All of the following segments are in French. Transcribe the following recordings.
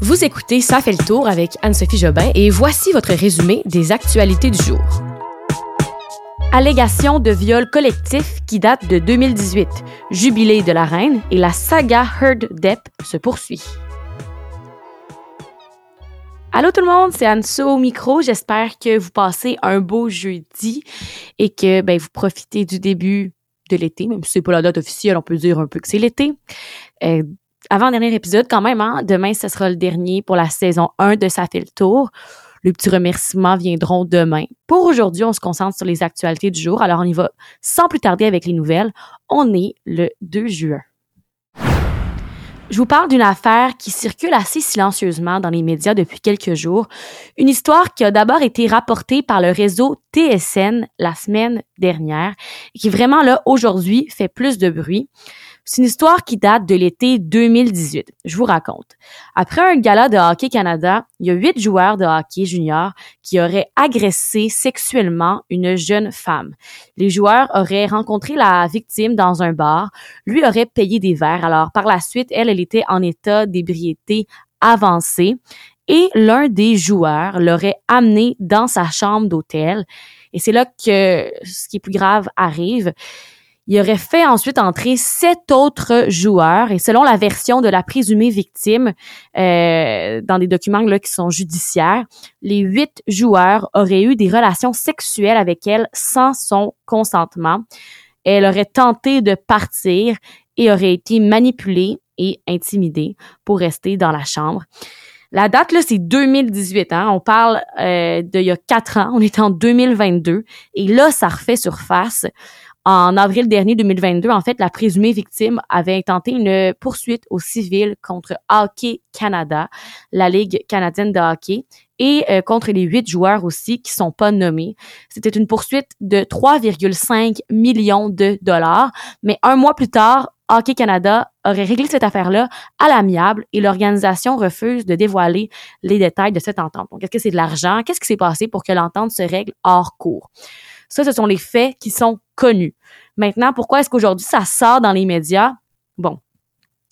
Vous écoutez Ça fait le tour avec Anne-Sophie Jobin et voici votre résumé des actualités du jour. Allégation de viol collectif qui date de 2018, jubilé de la reine et la saga Heard Depp se poursuit. Allô tout le monde, c'est Anne au micro. J'espère que vous passez un beau jeudi et que ben, vous profitez du début de l'été, même si c'est pas la date officielle, on peut dire un peu que c'est l'été. Euh, avant-dernier épisode quand même, hein? demain ce sera le dernier pour la saison 1 de Ça fait le tour. Les petits remerciements viendront demain. Pour aujourd'hui, on se concentre sur les actualités du jour. Alors on y va sans plus tarder avec les nouvelles. On est le 2 juin. Je vous parle d'une affaire qui circule assez silencieusement dans les médias depuis quelques jours. Une histoire qui a d'abord été rapportée par le réseau TSN la semaine dernière et qui vraiment là aujourd'hui fait plus de bruit. C'est une histoire qui date de l'été 2018. Je vous raconte. Après un gala de Hockey Canada, il y a huit joueurs de hockey junior qui auraient agressé sexuellement une jeune femme. Les joueurs auraient rencontré la victime dans un bar, lui aurait payé des verres. Alors par la suite, elle, elle était en état d'ébriété avancé et l'un des joueurs l'aurait amené dans sa chambre d'hôtel. Et c'est là que ce qui est plus grave arrive il aurait fait ensuite entrer sept autres joueurs et selon la version de la présumée victime euh, dans des documents là, qui sont judiciaires, les huit joueurs auraient eu des relations sexuelles avec elle sans son consentement. Elle aurait tenté de partir et aurait été manipulée et intimidée pour rester dans la chambre. La date, là, c'est 2018. Hein? On parle euh, d'il y a quatre ans. On est en 2022. Et là, ça refait surface. En avril dernier 2022, en fait, la présumée victime avait intenté une poursuite au civil contre Hockey Canada, la Ligue canadienne de hockey, et euh, contre les huit joueurs aussi qui sont pas nommés. C'était une poursuite de 3,5 millions de dollars, mais un mois plus tard, Hockey Canada aurait réglé cette affaire-là à l'amiable et l'organisation refuse de dévoiler les détails de cette entente. Donc, est-ce que c'est de l'argent? Qu'est-ce qui s'est passé pour que l'entente se règle hors cours? Ça, ce sont les faits qui sont connus. Maintenant, pourquoi est-ce qu'aujourd'hui ça sort dans les médias? Bon,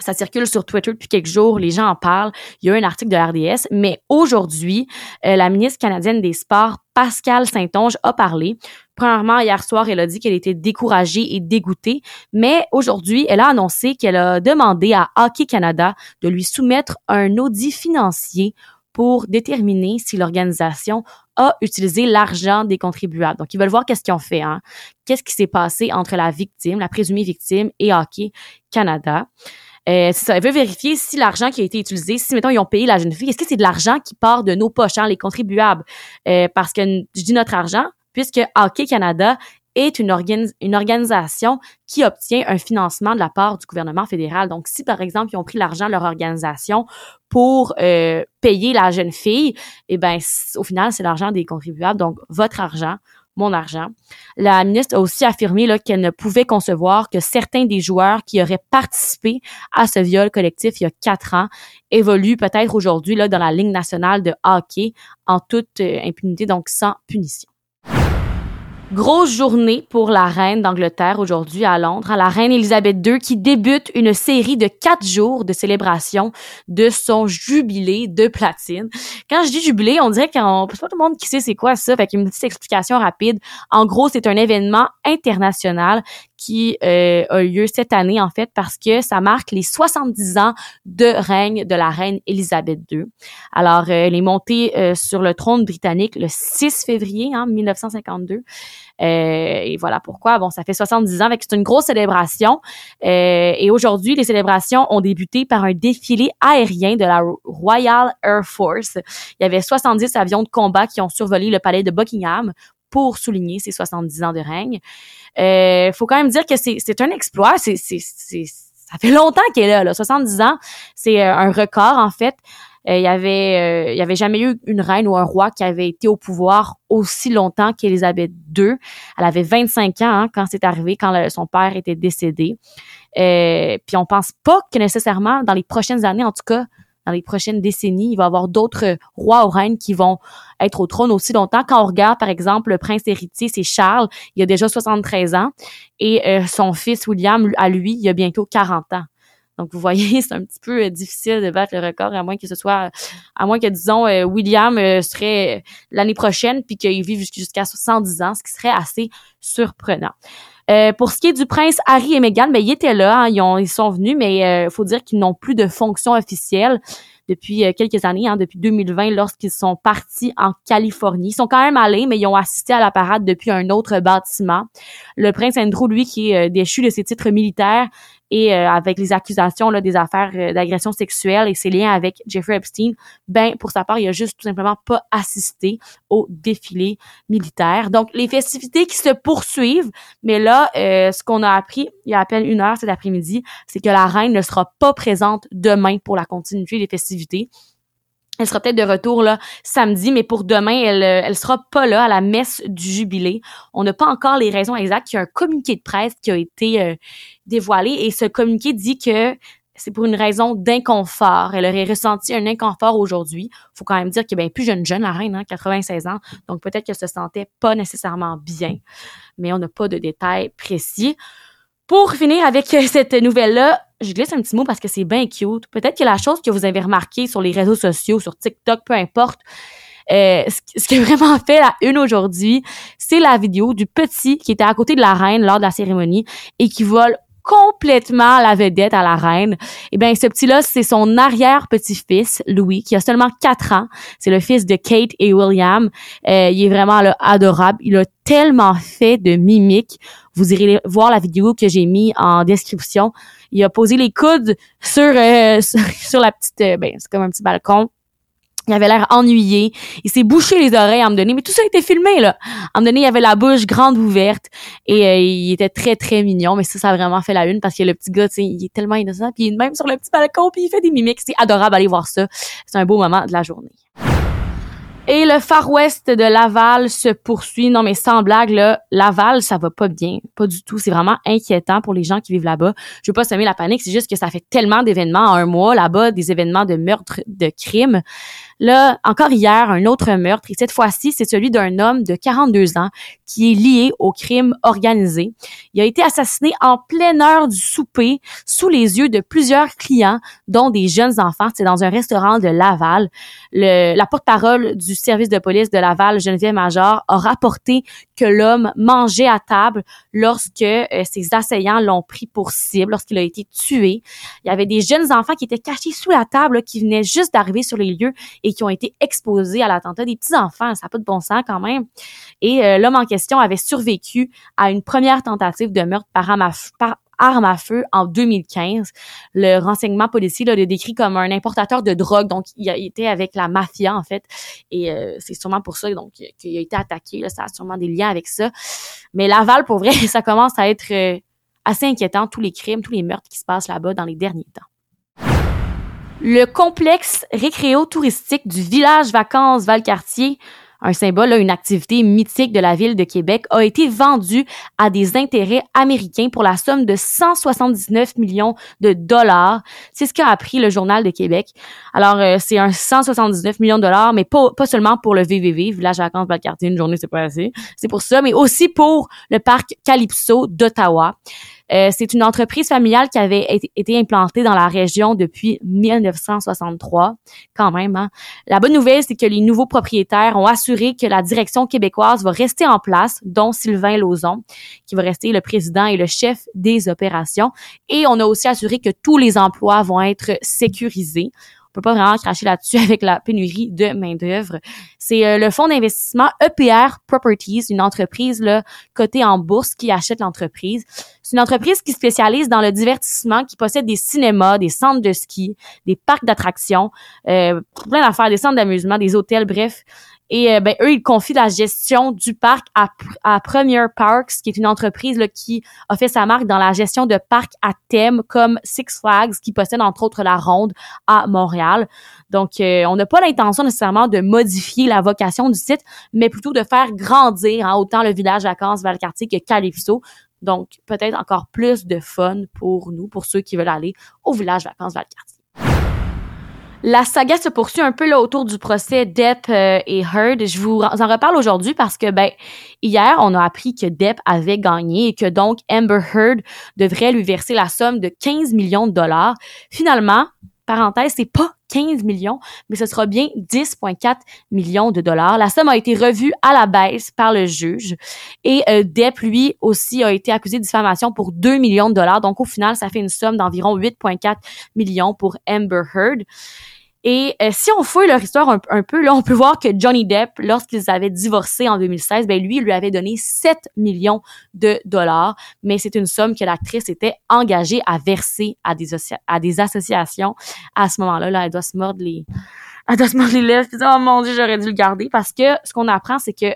ça circule sur Twitter depuis quelques jours, les gens en parlent. Il y a un article de RDS, mais aujourd'hui, euh, la ministre canadienne des Sports, Pascal Saint-Onge, a parlé. Premièrement, hier soir, elle a dit qu'elle était découragée et dégoûtée, mais aujourd'hui, elle a annoncé qu'elle a demandé à Hockey Canada de lui soumettre un audit financier pour déterminer si l'organisation a utilisé l'argent des contribuables. Donc, ils veulent voir qu'est-ce qu'ils ont fait, hein? Qu'est-ce qui s'est passé entre la victime, la présumée victime et Hockey Canada. Euh, ça, elle veut vérifier si l'argent qui a été utilisé, si mettons ils ont payé la jeune fille, est-ce que c'est de l'argent qui part de nos poches, hein, les contribuables, euh, parce que je dis notre argent, puisque Hockey Canada est une, une organisation qui obtient un financement de la part du gouvernement fédéral. Donc, si par exemple ils ont pris l'argent de leur organisation pour euh, payer la jeune fille, eh ben au final c'est l'argent des contribuables. Donc, votre argent, mon argent. La ministre a aussi affirmé qu'elle ne pouvait concevoir que certains des joueurs qui auraient participé à ce viol collectif il y a quatre ans évoluent peut-être aujourd'hui dans la ligne nationale de hockey en toute euh, impunité, donc sans punition. Grosse journée pour la reine d'Angleterre aujourd'hui à Londres, la reine Elisabeth II qui débute une série de quatre jours de célébration de son jubilé de platine. Quand je dis jubilé, on dirait qu'on pas tout le monde qui sait c'est quoi ça, fait une petite explication rapide. En gros, c'est un événement international qui euh, a lieu cette année en fait parce que ça marque les 70 ans de règne de la reine Elisabeth II. Alors euh, elle est montée euh, sur le trône britannique le 6 février hein, 1952. et voilà pourquoi. Bon, ça fait 70 ans, c'est une grosse célébration. et aujourd'hui, les célébrations ont débuté par un défilé aérien de la Royal Air Force. Il y avait 70 avions de combat qui ont survolé le palais de Buckingham pour souligner ses 70 ans de règne. Euh, faut quand même dire que c'est un exploit. Ça fait longtemps qu'elle est là, 70 ans. C'est euh, un record en fait. Euh, il y avait, euh, y avait jamais eu une reine ou un roi qui avait été au pouvoir aussi longtemps qu'Élisabeth II. Elle avait 25 ans hein, quand c'est arrivé, quand son père était décédé. Euh, puis on pense pas que nécessairement dans les prochaines années, en tout cas, dans les prochaines décennies, il va y avoir d'autres rois ou reines qui vont être au trône aussi longtemps. Quand on regarde, par exemple, le prince héritier, c'est Charles, il a déjà 73 ans, et euh, son fils William, à lui, il a bientôt 40 ans. Donc, vous voyez, c'est un petit peu euh, difficile de battre le record, à moins que ce soit, à moins que, disons, euh, William serait l'année prochaine, puis qu'il vive jusqu'à 70 ans, ce qui serait assez surprenant. Pour ce qui est du prince Harry et Meghan, ben, ils étaient là, hein, ils, ont, ils sont venus, mais il faut dire qu'ils n'ont plus de fonction officielle depuis euh, quelques années, hein, depuis 2020, lorsqu'ils sont partis en Californie. Ils sont quand même allés, mais ils ont assisté à la parade depuis un autre bâtiment. Le prince Andrew, lui, qui est euh, déchu de ses titres militaires, et euh, avec les accusations là, des affaires euh, d'agression sexuelle et ses liens avec Jeffrey Epstein, ben pour sa part, il a juste tout simplement pas assisté au défilé militaire. Donc les festivités qui se poursuivent, mais là, euh, ce qu'on a appris il y a à peine une heure cet après-midi, c'est que la reine ne sera pas présente demain pour la continuité des festivités. Elle sera peut-être de retour là samedi, mais pour demain, elle elle sera pas là à la messe du jubilé. On n'a pas encore les raisons exactes. Il y a un communiqué de presse qui a été euh, dévoilé et ce communiqué dit que c'est pour une raison d'inconfort. Elle aurait ressenti un inconfort aujourd'hui. Faut quand même dire qu'elle est bien plus jeune jeune, la reine, hein, 96 ans. Donc peut-être qu'elle se sentait pas nécessairement bien, mais on n'a pas de détails précis. Pour finir avec cette nouvelle-là, je glisse un petit mot parce que c'est bien cute. Peut-être que la chose que vous avez remarqué sur les réseaux sociaux, sur TikTok, peu importe, euh, ce, qui a vraiment fait la une aujourd'hui, c'est la vidéo du petit qui était à côté de la reine lors de la cérémonie et qui vole complètement la vedette à la reine. Eh bien, ce petit-là, c'est son arrière-petit-fils, Louis, qui a seulement 4 ans. C'est le fils de Kate et William. Euh, il est vraiment adorable. Il a tellement fait de mimiques. Vous irez voir la vidéo que j'ai mis en description. Il a posé les coudes sur euh, sur la petite, euh, ben c'est comme un petit balcon. Il avait l'air ennuyé. Il s'est bouché les oreilles à moment donné, mais tout ça a été filmé, là. À moment donné, il avait la bouche grande ouverte et euh, il était très, très mignon. Mais ça, ça a vraiment fait la une parce que le petit gars, il est tellement innocent. Puis il est même sur le petit balcon, puis il fait des mimiques. C'est adorable d'aller voir ça. C'est un beau moment de la journée. Et le Far West de Laval se poursuit. Non, mais sans blague, là, Laval, ça va pas bien. Pas du tout. C'est vraiment inquiétant pour les gens qui vivent là-bas. Je veux pas semer la panique. C'est juste que ça fait tellement d'événements en un mois là-bas, des événements de meurtre, de crimes. Là, encore hier, un autre meurtre, et cette fois-ci, c'est celui d'un homme de 42 ans qui est lié au crime organisé. Il a été assassiné en pleine heure du souper, sous les yeux de plusieurs clients, dont des jeunes enfants. C'est dans un restaurant de Laval. Le, la porte-parole du service de police de Laval, Geneviève Major, a rapporté que l'homme mangeait à table lorsque euh, ses assaillants l'ont pris pour cible, lorsqu'il a été tué. Il y avait des jeunes enfants qui étaient cachés sous la table, qui venaient juste d'arriver sur les lieux qui ont été exposés à l'attentat. Des petits enfants, ça n'a pas de bon sens quand même. Et euh, l'homme en question avait survécu à une première tentative de meurtre par arme à, feu en 2015. Le renseignement policier l'a décrit comme un importateur de drogue, donc il a été avec la mafia en fait, et euh, c'est sûrement pour ça donc qu'il a été attaqué. Là, ça a sûrement des liens avec ça. Mais Laval, pour vrai, ça commence à être euh, assez inquiétant tous les crimes, tous les meurtres qui se passent là-bas dans les derniers temps. Le complexe récréo-touristique du village vacances Valcartier, un symbole, une activité mythique de la ville de Québec, a été vendu à des intérêts américains pour la somme de 179 millions de dollars. C'est ce qu'a appris le Journal de Québec. Alors, euh, c'est un 179 millions de dollars, mais pas, pas seulement pour le VVV, Village Vacances Valcartier, une journée, c'est pas assez. C'est pour ça, mais aussi pour le parc Calypso d'Ottawa. Euh, c'est une entreprise familiale qui avait été implantée dans la région depuis 1963, quand même. Hein. La bonne nouvelle, c'est que les nouveaux propriétaires ont assuré que la direction québécoise va rester en place, dont Sylvain Lauzon, qui va rester le président et le chef des opérations. Et on a aussi assuré que tous les emplois vont être sécurisés peut pas vraiment cracher là-dessus avec la pénurie de main-d'œuvre. C'est euh, le fonds d'investissement EPR Properties, une entreprise là, cotée en bourse qui achète l'entreprise. C'est une entreprise qui spécialise dans le divertissement, qui possède des cinémas, des centres de ski, des parcs d'attractions, euh, plein d'affaires, des centres d'amusement, des hôtels, bref. Et euh, ben, eux, ils confient la gestion du parc à, Premier Parks, qui est une entreprise qui a fait sa marque dans la gestion de parcs à thème comme Six Flags, qui possède entre autres la Ronde à Montréal. Donc, euh, on n'a pas l'intention nécessairement de modifier la vocation du site, mais plutôt de faire grandir hein, autant le village vacances Valcartier que Calypso. Donc, peut-être encore plus de fun pour nous, pour ceux qui veulent aller au village vacances Valcartier. La saga se poursuit un peu là autour du procès Depp euh, et Heard. Je vous en reparle aujourd'hui parce que ben hier on a appris que Depp avait gagné et que donc Amber Heard devrait lui verser la somme de 15 millions de dollars. Finalement, parenthèse, c'est pas 15 millions, mais ce sera bien 10,4 millions de dollars. La somme a été revue à la baisse par le juge et euh, Depp, lui, aussi a été accusé de diffamation pour 2 millions de dollars. Donc, au final, ça fait une somme d'environ 8,4 millions pour Amber Heard. Et euh, si on fouille leur histoire un, peu, là, on peut voir que Johnny Depp, lorsqu'ils avaient divorcé en 2016, ben lui, il lui avait donné 7 millions de dollars, mais c'est une somme que l'actrice était engagée à verser à des, associations. À ce moment-là, là, elle doit se mordre les, elle doit se mordre les lèvres. oh mon dieu, j'aurais dû le garder parce que ce qu'on apprend, c'est que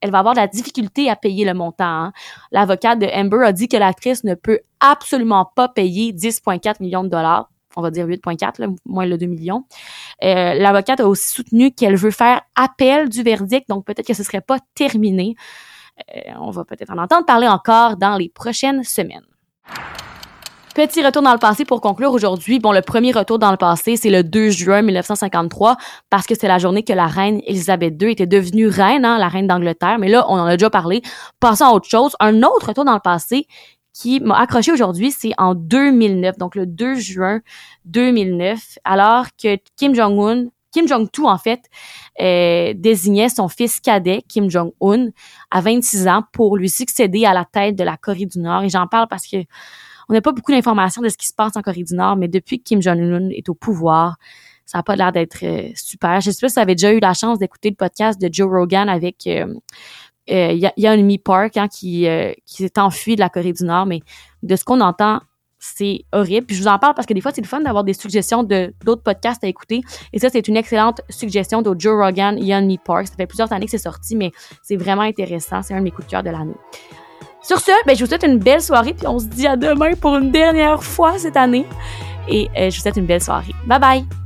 elle va avoir de la difficulté à payer le montant. Hein. L'avocate de Amber a dit que l'actrice ne peut absolument pas payer 10,4 millions de dollars on va dire 8.4, moins le 2 millions. Euh, L'avocate a aussi soutenu qu'elle veut faire appel du verdict, donc peut-être que ce serait pas terminé. Euh, on va peut-être en entendre parler encore dans les prochaines semaines. Petit retour dans le passé pour conclure aujourd'hui. Bon, le premier retour dans le passé, c'est le 2 juin 1953 parce que c'est la journée que la reine Elisabeth II était devenue reine, hein, la reine d'Angleterre. Mais là, on en a déjà parlé. Passons à autre chose. Un autre retour dans le passé, qui m'a accroché aujourd'hui, c'est en 2009, donc le 2 juin 2009, alors que Kim Jong-un, Kim Jong-il en fait, euh, désignait son fils cadet, Kim Jong-un, à 26 ans pour lui succéder à la tête de la Corée du Nord. Et j'en parle parce que on n'a pas beaucoup d'informations de ce qui se passe en Corée du Nord, mais depuis que Kim Jong-un est au pouvoir, ça n'a pas l'air d'être euh, super. Je sais pas si vous avez déjà eu la chance d'écouter le podcast de Joe Rogan avec euh, il y, a, y a un Park hein, qui, euh, qui s'est enfui de la Corée du Nord, mais de ce qu'on entend, c'est horrible. Je vous en parle parce que des fois, c'est le fun d'avoir des suggestions de d'autres podcasts à écouter. Et ça, c'est une excellente suggestion de Joe Rogan, Young Me Park. Ça fait plusieurs années que c'est sorti, mais c'est vraiment intéressant. C'est un de mes coups de cœur de l'année. Sur ce, ben, je vous souhaite une belle soirée, puis on se dit à demain pour une dernière fois cette année. Et euh, je vous souhaite une belle soirée. Bye bye!